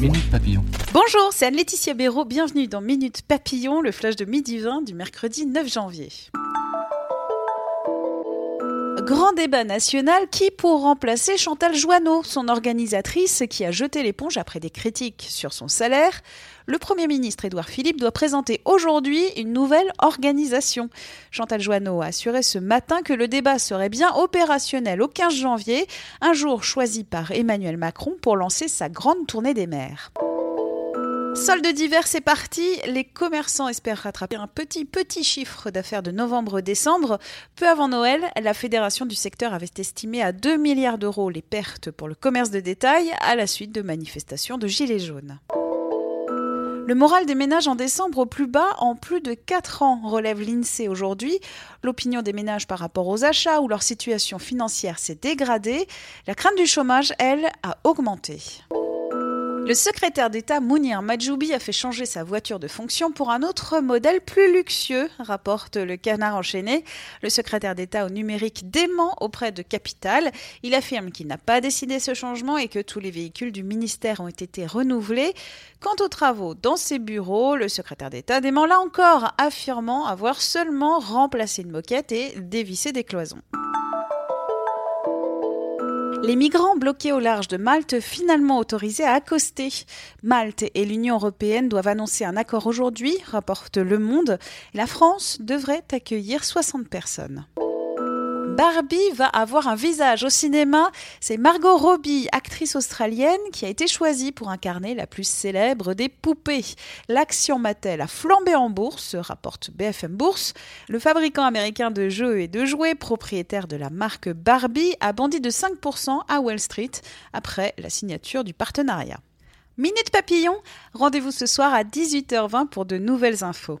Minute Papillon. Bonjour, c'est Anne-Laetitia Béraud. Bienvenue dans Minute Papillon, le flash de midi 20 du mercredi 9 janvier. Grand débat national qui pour remplacer Chantal Joanneau, son organisatrice qui a jeté l'éponge après des critiques sur son salaire. Le Premier ministre Édouard Philippe doit présenter aujourd'hui une nouvelle organisation. Chantal Joanneau a assuré ce matin que le débat serait bien opérationnel au 15 janvier, un jour choisi par Emmanuel Macron pour lancer sa grande tournée des maires. Solde d'hiver, c'est parti. Les commerçants espèrent rattraper un petit, petit chiffre d'affaires de novembre-décembre. Peu avant Noël, la fédération du secteur avait estimé à 2 milliards d'euros les pertes pour le commerce de détail à la suite de manifestations de gilets jaunes. Le moral des ménages en décembre au plus bas en plus de 4 ans, relève l'INSEE aujourd'hui. L'opinion des ménages par rapport aux achats ou leur situation financière s'est dégradée. La crainte du chômage, elle, a augmenté. Le secrétaire d'État Mounir Majoubi a fait changer sa voiture de fonction pour un autre modèle plus luxueux, rapporte le canard enchaîné. Le secrétaire d'État au numérique dément auprès de Capital. Il affirme qu'il n'a pas décidé ce changement et que tous les véhicules du ministère ont été renouvelés. Quant aux travaux dans ses bureaux, le secrétaire d'État dément là encore, affirmant avoir seulement remplacé une moquette et dévissé des cloisons. Les migrants bloqués au large de Malte finalement autorisés à accoster. Malte et l'Union européenne doivent annoncer un accord aujourd'hui, rapporte Le Monde. La France devrait accueillir 60 personnes. Barbie va avoir un visage au cinéma. C'est Margot Robbie, actrice australienne, qui a été choisie pour incarner la plus célèbre des poupées. L'action Mattel a flambé en bourse, rapporte BFM Bourse. Le fabricant américain de jeux et de jouets, propriétaire de la marque Barbie, a bondi de 5% à Wall Street après la signature du partenariat. Minute Papillon, rendez-vous ce soir à 18h20 pour de nouvelles infos.